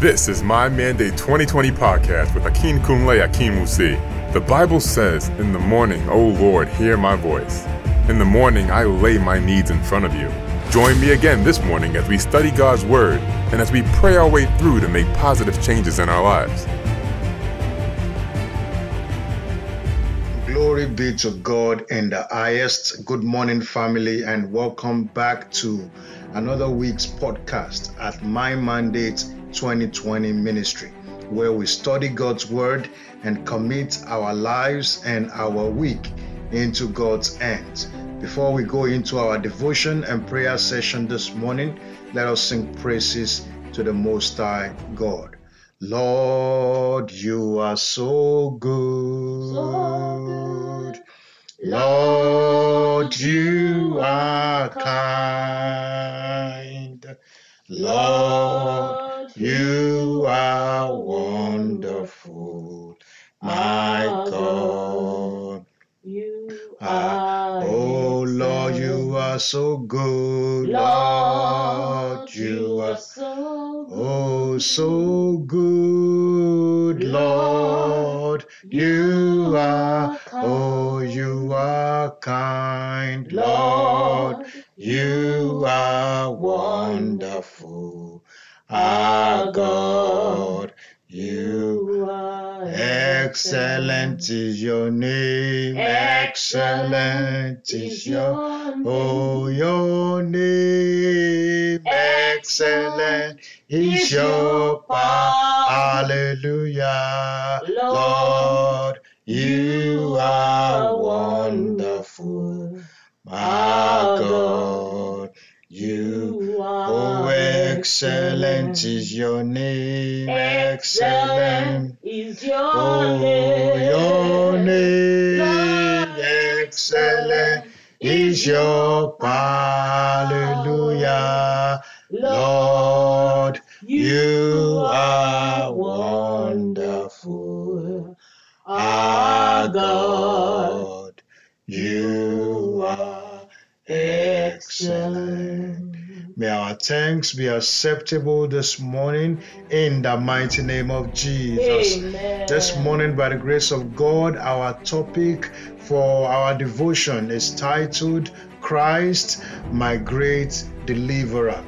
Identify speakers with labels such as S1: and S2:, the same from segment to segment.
S1: This is my Mandate 2020 podcast with Akin Kunle Akin Musi. The Bible says, In the morning, O Lord, hear my voice. In the morning, I lay my needs in front of you. Join me again this morning as we study God's Word and as we pray our way through to make positive changes in our lives.
S2: Glory be to God in the highest. Good morning, family, and welcome back to another week's podcast at My Mandate 2020 Ministry, where we study God's Word and commit our lives and our week into God's hands. Before we go into our devotion and prayer session this morning, let us sing praises to the Most High God. Lord, you are so good. Lord, you are kind. Lord, you are wonderful. My God.
S3: You
S2: Ah,
S3: are
S2: oh Lord, you are so good. Lord, you are
S3: so.
S2: Oh, so good, Lord. You are, oh, you are kind, Lord. You are wonderful, our God. You
S3: You are
S2: excellent is your name, excellent is your Oh, your name, excellent is your power. Hallelujah. Lord, you are wonderful. My God, you,
S3: You are
S2: oh, excellent is your name, excellent.
S3: is your
S2: Oh,
S3: name.
S2: your name, excellent is your hallelujah. Lord, you are wonderful. Our God, you are excellent. May our thanks be acceptable this morning in the mighty name of Jesus.
S3: Amen.
S2: This morning, by the grace of God, our topic for our devotion is titled Christ, my great deliverer.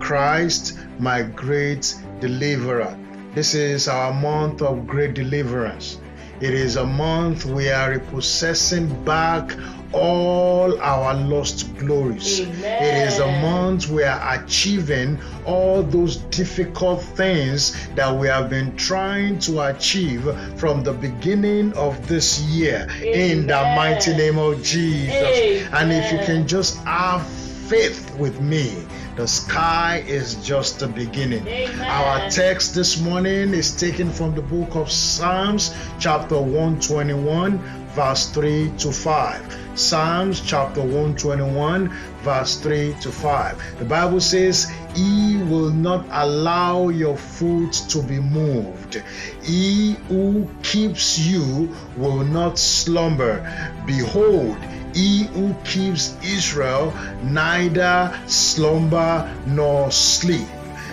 S2: Christ, my great deliverer. This is our month of great deliverance. It is a month we are repossessing back all our lost glories.
S3: Amen.
S2: It is a month we are achieving all those difficult things that we have been trying to achieve from the beginning of this year in the mighty name of Jesus. And if you can just have faith with me, the sky is just the beginning.
S3: Amen.
S2: Our text this morning is taken from the book of Psalms, chapter 121, verse 3 to 5. Psalms chapter 121, verse 3 to 5. The Bible says, He will not allow your foot to be moved. He who keeps you will not slumber. Behold, he who keeps Israel neither slumber nor sleep.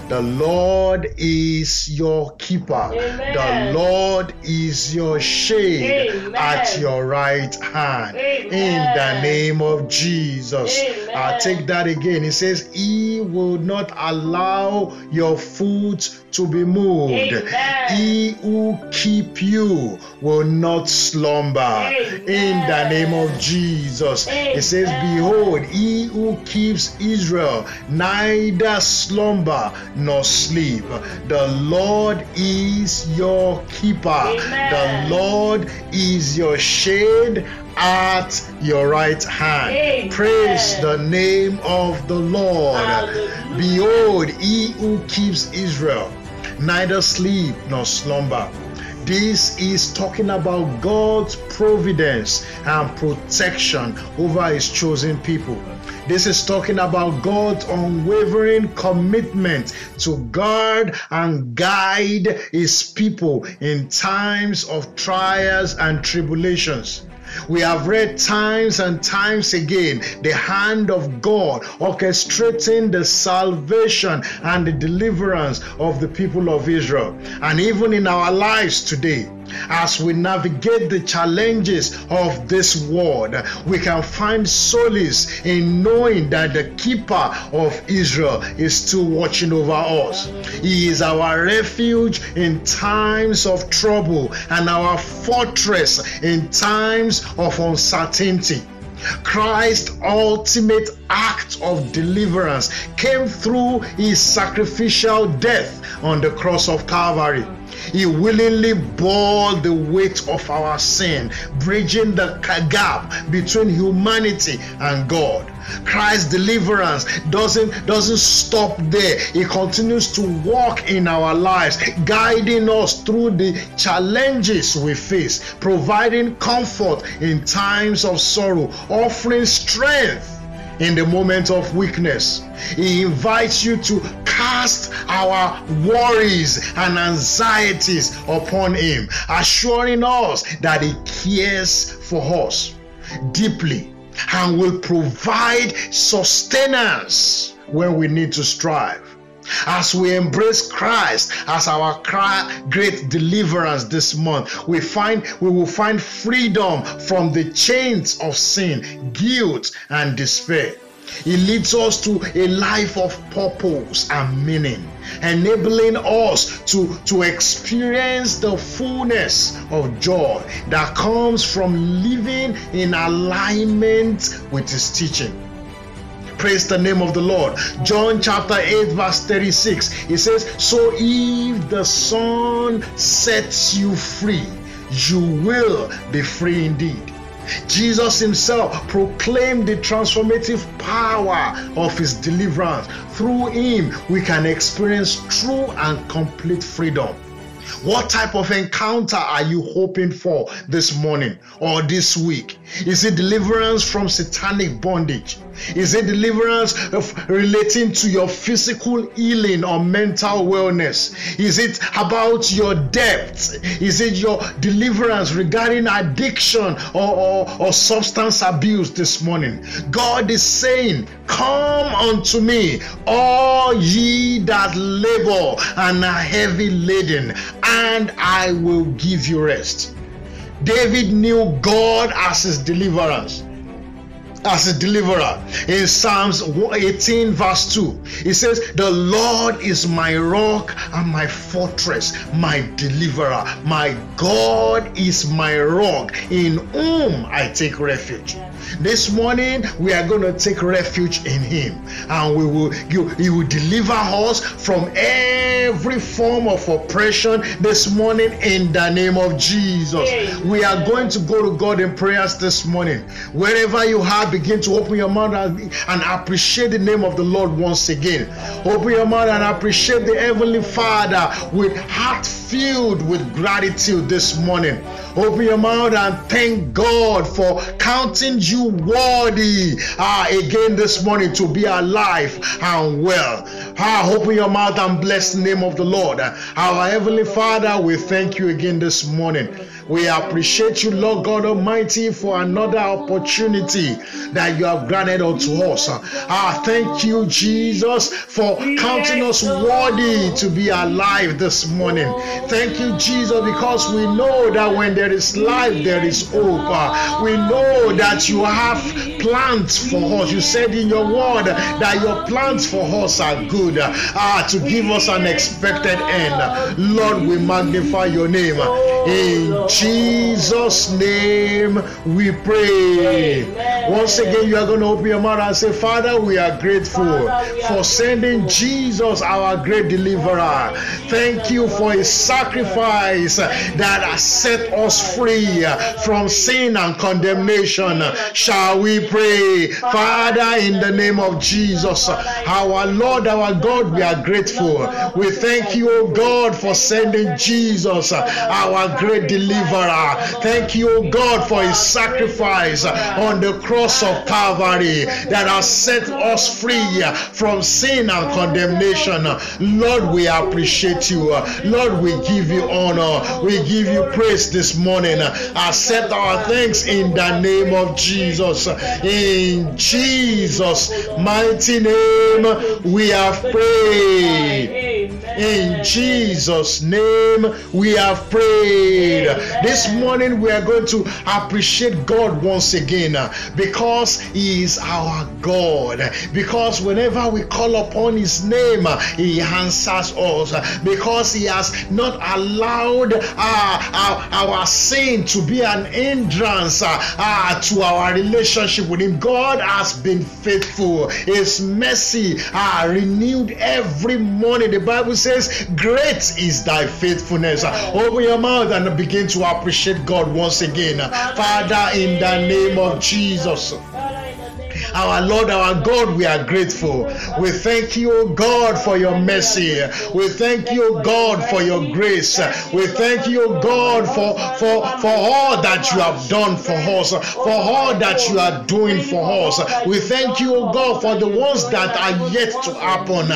S2: The Lord is your keeper.
S3: Amen.
S2: The Lord is your shade
S3: Amen.
S2: at your right hand. In the name of Jesus. I'll take that again. It says, He will not allow your foot to be moved.
S3: Amen.
S2: He who keep you will not slumber.
S3: Amen.
S2: In the name of Jesus. It says, Behold, he who keeps Israel neither slumber nor sleep. The Lord is your keeper.
S3: Amen.
S2: The Lord is your shade at your right hand.
S3: Amen.
S2: Praise the name of the Lord.
S3: Hallelujah.
S2: Behold, he who keeps Israel neither sleep nor slumber. This is talking about God's providence and protection over his chosen people. This is talking about God's unwavering commitment to guard and guide his people in times of trials and tribulations. We have read times and times again the hand of God orchestrating the salvation and the deliverance of the people of Israel. And even in our lives today, as we navigate the challenges of this world, we can find solace in knowing that the keeper of Israel is still watching over us. He is our refuge in times of trouble and our fortress in times of uncertainty. Christ's ultimate act of deliverance came through his sacrificial death on the cross of Calvary. He willingly bore the weight of our sin, bridging the gap between humanity and God. Christ's deliverance doesn't doesn't stop there. He continues to walk in our lives, guiding us through the challenges we face, providing comfort in times of sorrow, offering strength in the moment of weakness. He invites you to cast our worries and anxieties upon Him, assuring us that He cares for us deeply and will provide sustenance when we need to strive. As we embrace Christ as our great deliverance this month, we find we will find freedom from the chains of sin, guilt, and despair. It leads us to a life of purpose and meaning, enabling us to, to experience the fullness of joy that comes from living in alignment with His teaching. Praise the name of the Lord. John chapter 8, verse 36. It says, So if the Son sets you free, you will be free indeed. Jesus himself proclaimed the transformative power of his deliverance. Through him, we can experience true and complete freedom. What type of encounter are you hoping for this morning or this week? Is it deliverance from satanic bondage? Is it deliverance uh, of relating to your physical healing or mental wellness? Is it about your debt? Is it your deliverance regarding addiction or, or, or substance abuse this morning? God is saying, Come unto me, all ye that labor and are heavy laden, and I will give you rest. David knew God as his deliverance as a deliverer. In Psalms 18, verse 2, it says, The Lord is my rock and my fortress, my deliverer. My God is my rock, in whom I take refuge. This morning we are going to take refuge in Him, and we will He will deliver us from every form of oppression this morning in the name of Jesus. We are going to go to God in prayers this morning. Wherever you begin to open your mouth and, and appreciate the name of the Lord once again. Open your mouth and appreciate the Heavenly Father with heart filled with gratitude this morning. Open your mouth and thank God for counting you worthy ah, again this morning to be alive and well. Ah, open your mouth and bless the name of the Lord. Our Heavenly Father, we thank you again this morning. We appreciate you, Lord God Almighty, for another opportunity that you have granted unto us. Ah, thank you, Jesus, for counting us worthy to be alive this morning. Thank you, Jesus, because we know that when there is life, there is hope. We know that you have plans for us. You said in your word that your plans for us are good, ah, to give us an expected end. Lord, we magnify your name. In Jesus' name we pray.
S3: Amen.
S2: Once again, you are going to open your mouth and say, Father, we are grateful
S3: Father, we are
S2: for sending Jesus, our great deliverer. Thank you for his sacrifice that has set us free from sin and condemnation. Shall we pray? Father, in the name of Jesus, our Lord, our God, we are grateful. We thank you, O God, for sending Jesus, our great deliverer. Thank you, God, for his sacrifice on the cross of Calvary that has set us free from sin and condemnation. Lord, we appreciate you. Lord, we give you honor. We give you praise this morning. Accept our thanks in the name of Jesus. In Jesus' mighty name, we have prayed. In Jesus' name, we have prayed. This morning, we are going to appreciate God once again uh, because He is our God. Because whenever we call upon His name, uh, He answers us. Because He has not allowed uh, our, our sin to be an hindrance uh, uh, to our relationship with Him. God has been faithful. His mercy are renewed every morning. The Bible says, Great is thy faithfulness. Open your mouth and begin to appreciate God once again. Father, in the name of Jesus. Our Lord, our God, we are grateful. We thank you, God, for your mercy. We thank you, God, for your grace. We thank you, God, for, for, for all that you have done for us, for all that you are doing for us. We thank you, God, for the ones that are yet to happen.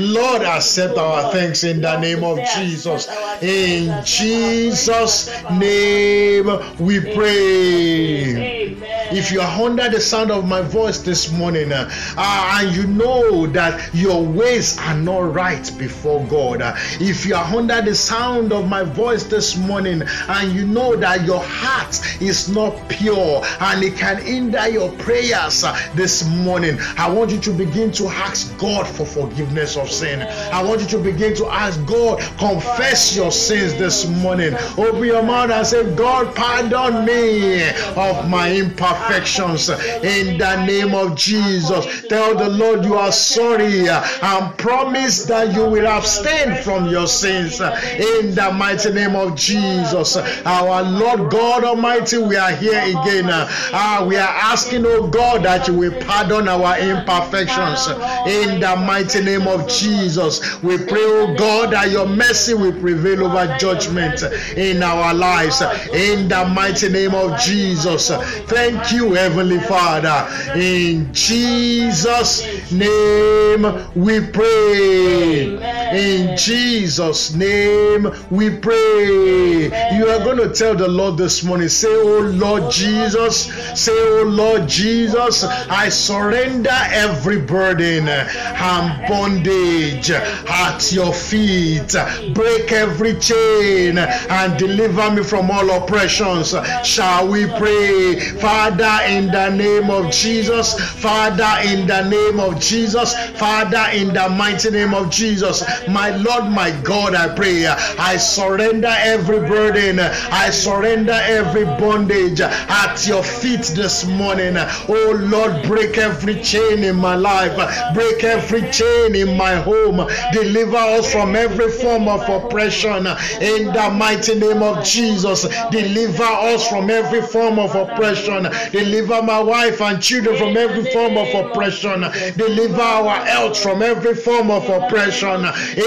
S2: Lord, accept our thanks in the name of Jesus. In Jesus' name we pray. If you are under the sound of my voice this morning uh, uh, and you know that your ways are not right before God, uh, if you are under the sound of my voice this morning and you know that your heart is not pure and it can hinder your prayers uh, this morning, I want you to begin to ask God for forgiveness of sin. I want you to begin to ask God, confess your sins this morning. Open your mouth and say, God, pardon me of my imperfections in the name of Jesus. Tell the Lord you are sorry and promise that you will abstain from your sins in the mighty name of Jesus. Our Lord God Almighty, we are here again. Uh, we are asking, oh God, that you will pardon our imperfections in the mighty name of Jesus. We pray, oh God, that your mercy will prevail over judgment in our lives in the mighty name of Jesus. Thank you, Heavenly Father. In Jesus' name we pray. In Jesus' name we pray. You are going to tell the Lord this morning, say, Oh Lord Jesus, say, Oh Lord Jesus, I surrender every burden and bondage at your feet. Break every chain and deliver me from all oppressions. Shall we pray? Father, in the name of Jesus, Father, in the name of Jesus, Father, in the mighty name of Jesus, my Lord, my God, I pray. I surrender every burden, I surrender every bondage at your feet this morning. Oh Lord, break every chain in my life, break every chain in my home, deliver us from every form of oppression. In the mighty name of Jesus. Deliver us from every form of oppression, deliver my wife and children from every form of oppression, deliver our health from every form of oppression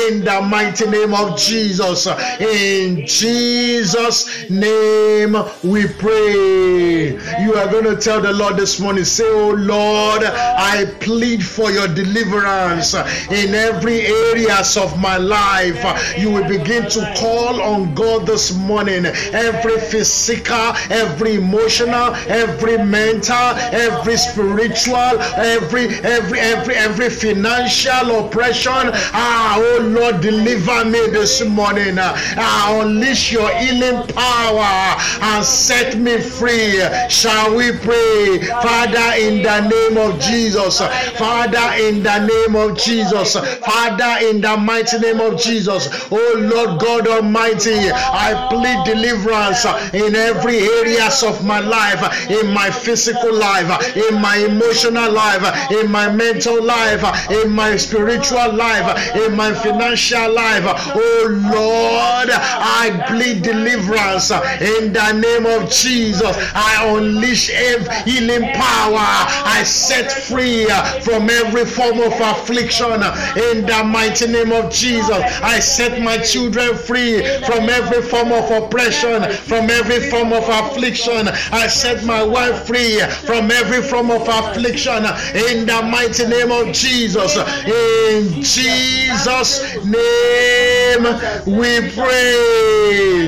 S2: in the mighty name of Jesus. In Jesus' name we pray. You are going to tell the Lord this morning, say, Oh Lord, I plead for your deliverance in every areas of my life. You will begin to call on God this morning. Every physical, every emotional, every mental, every spiritual, every every every every financial oppression. Ah, oh Lord, deliver me this morning. Ah, unleash your healing power and set me free. Shall we pray, Father, in the name of Jesus, Father, in the name of Jesus, Father, in the mighty name of Jesus, oh Lord God Almighty, I plead deliverance in every areas of my life, in my physical life, in my emotional life, in my mental life, in my spiritual life, in my financial life. Oh Lord, I plead deliverance in the name of Jesus. I unleash every healing power. I set free from every form of affliction in the mighty name of Jesus. I set my children free from every form of oppression, from every form of affliction. I set my wife free from every form of affliction in the mighty name of Jesus. In Jesus' name we pray.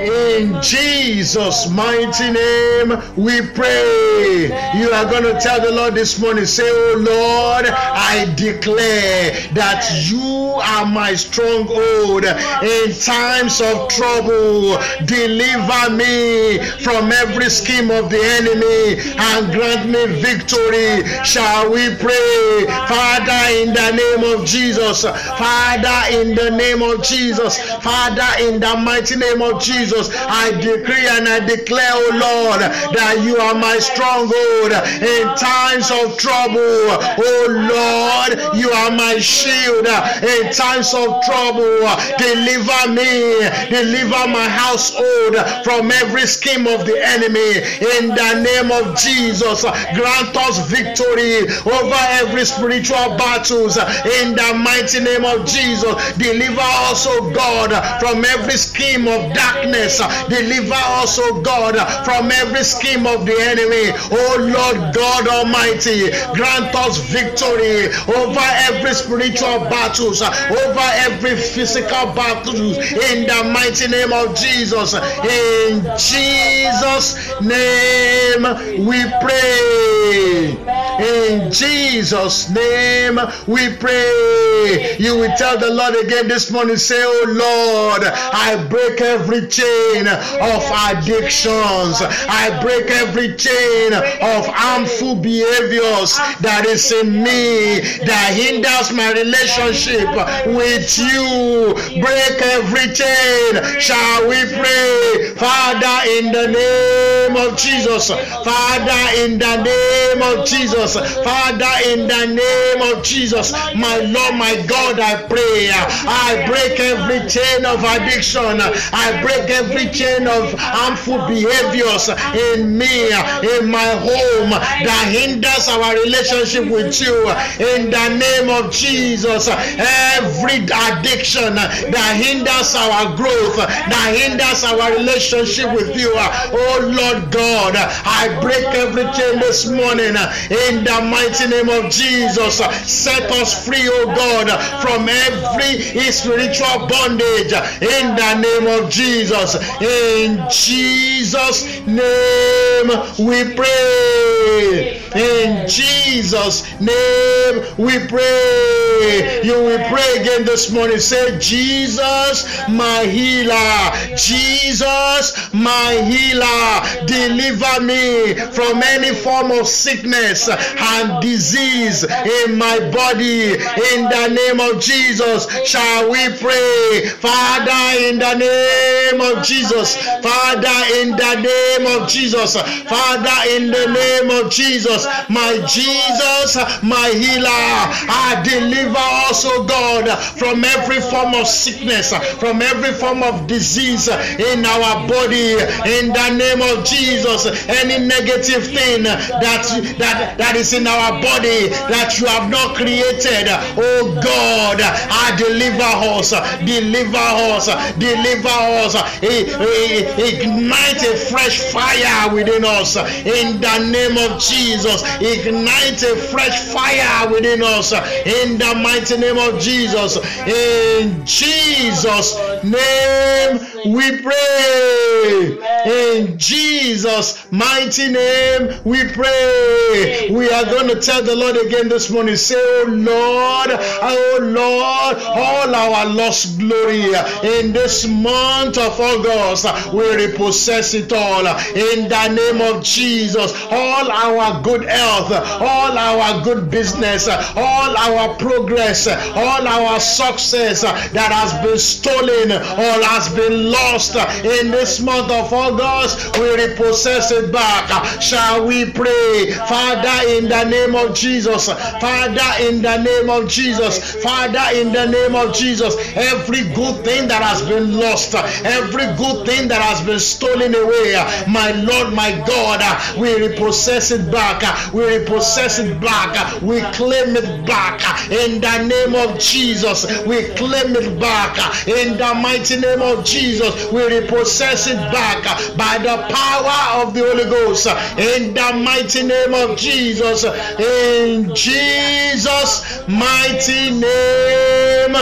S2: In Jesus' mighty name, we pray. You are going to tell the Lord this morning, say, Oh Lord, I declare that you are my stronghold in times of trouble. Deliver me from every scheme of the enemy and grant me victory. Shall we pray? Father, in the name of Jesus, Father, in the name of Jesus, Father, in the mighty name of Jesus, I decree and I declare, oh Lord, that you are my stronghold in times of trouble. Oh Lord, you are my shield in times of trouble. Deliver me, deliver my household from every scheme of the enemy in the name of Jesus. Grant us victory over every spiritual battles in the mighty name of Jesus. Deliver us, oh God, from every scheme of darkness. Deliver us, oh God, from every scheme of the enemy. Oh Lord God Almighty, grant us victory over every spiritual battles, over every physical battles in the mighty name of Jesus. In Jesus' name we pray. In Jesus' name we pray. You will tell the Lord again this morning, say, Oh Lord, I break every chain of addictions. I break every chain of harmful behaviors that is in me that hinders my relationship with you. Break every chain. Shall we pray? Father, in the name of Jesus. Father, in the name of Jesus. Father, in the name of Jesus. My Lord, my God, I pray. I break every chain of addiction. I break every chain of harmful behaviors in me, in my home that hinders our relationship with you. In the name of Jesus, every addiction that hinders our growth, that hinders our relationship with you. Oh Lord God, I break every chain this morning in the mighty name of Jesus. Set us free, oh God, from every spiritual bondage in the name of Jesus. In Jesus' name we pray. In Jesus' name we pray. You will pray again this morning. Say, Jesus, my healer. Jesus, my healer. Deliver me from any form of sickness and disease in my body. In the name of Jesus, shall we pray? Father, in the name of Jesus. Father, in the name of Jesus. Father, in the name of Jesus. My Jesus, my healer. I deliver also, God, from every form of sickness, from every form of disease in our body. In the name of Jesus, any negative thing that that that is in our body that you have not created, oh God, I deliver us, deliver us, deliver us. Ignite a fresh fire within us in the name of Jesus. Ignite a fresh fire within us in the mighty name of Jesus. In Jesus' name we pray. In Jesus' mighty name we pray. We are going to tell the Lord again this morning. Say, Oh Lord, oh Lord, all our lost glory in this month of August. August, we repossess it all in the name of Jesus. All our good health, all our good business, all our progress, all our success that has been stolen or has been lost in this month of August, we repossess it back. Shall we pray? Father, in the name of Jesus, Father, in the name of Jesus, Father, in the name of Jesus, every good thing that has been lost, every good thing that has been stolen away, uh, my Lord, my God, uh, we repossess it back, uh, we repossess it back, we claim it back in the name of Jesus, we claim it back in the mighty name of Jesus, we repossess it back by the power of the Holy Ghost in the mighty name of Jesus, in Jesus' mighty name,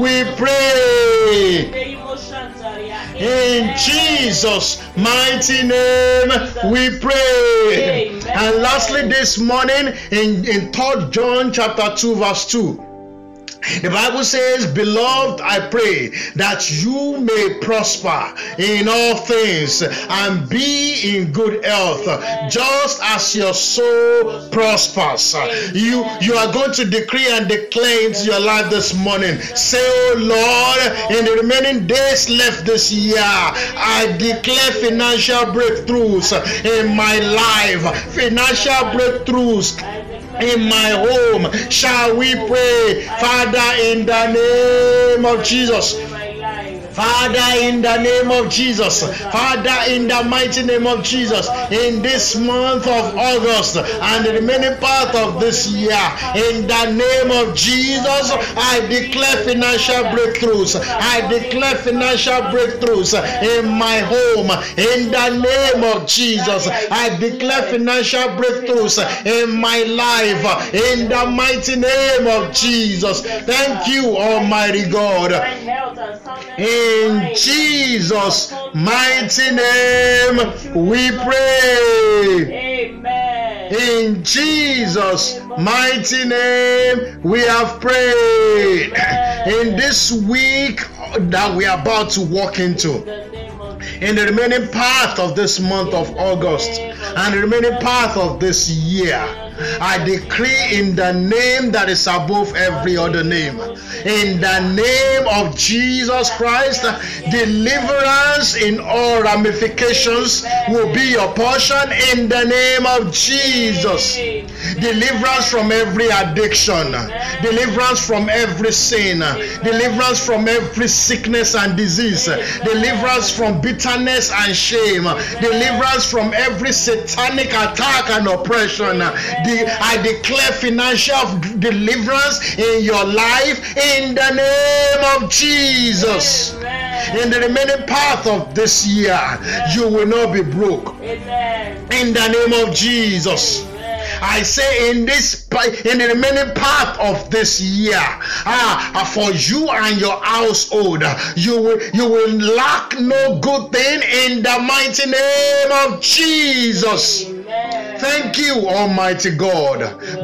S2: we pray. In Jesus' mighty name, we pray.
S3: Amen.
S2: And lastly, this morning in, in 3 John chapter 2, verse 2. The Bible says, Beloved, I pray that you may prosper in all things and be in good health, just as your soul prospers. You, you are going to decree and declare into your life this morning. Say, Oh Lord, in the remaining days left this year, I declare financial breakthroughs in my life, financial breakthroughs in my home. Shall we pray, Father, in the name of Jesus? Father, in the name of Jesus, Father, in the mighty name of Jesus, in this month of August and the remaining part of this year, in the name of Jesus, I declare financial breakthroughs. I declare financial breakthroughs in my home, in the name of Jesus. I declare financial breakthroughs in my life, in the mighty name of Jesus. Thank you, Almighty God. In Jesus' mighty name, we pray.
S3: Amen.
S2: In Jesus' mighty name, we have prayed. In this week that we are about to walk into,
S3: The name of
S2: in the remaining part of this month of August and the remaining part of this year, I decree in the name that is above every other name, in the name of Jesus Christ, deliverance in all ramifications will be your portion. In the name of Jesus. Deliverance from every addiction, deliverance from every sin, deliverance from every sickness and disease, deliverance from bitterness and shame, deliverance from every satanic attack and oppression. De- I declare financial deliverance in your life in the name of Jesus. In the remaining part of this year, you will not be broke.
S3: Amen.
S2: In the name of Jesus. I say in this in the remaining part of this year, ah, for you and your household, you will you will lack no good thing in the mighty name of Jesus.
S3: Amen.
S2: Thank you, Almighty God.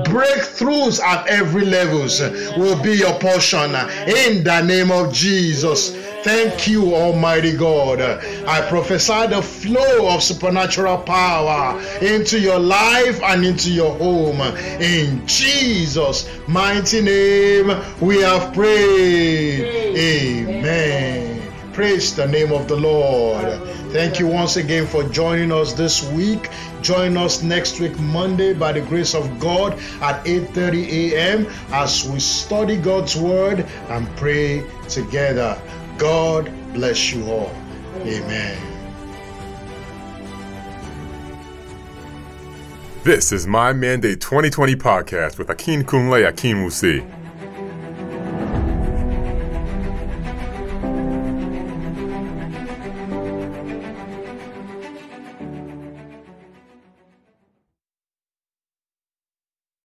S2: Breakthroughs at every levels will be your portion in the name of Jesus. Thank you, Almighty God. I prophesy the flow of supernatural power into your life and into your home. In Jesus' mighty name, we have prayed. Amen. Praise the name of the Lord. Thank you once again for joining us this week. Join us next week Monday by the grace of God at 8:30 a.m. as we study God's word and pray together. God bless you all. Amen.
S1: This is My Mandate 2020 podcast with Akin Kunle Akin Musi.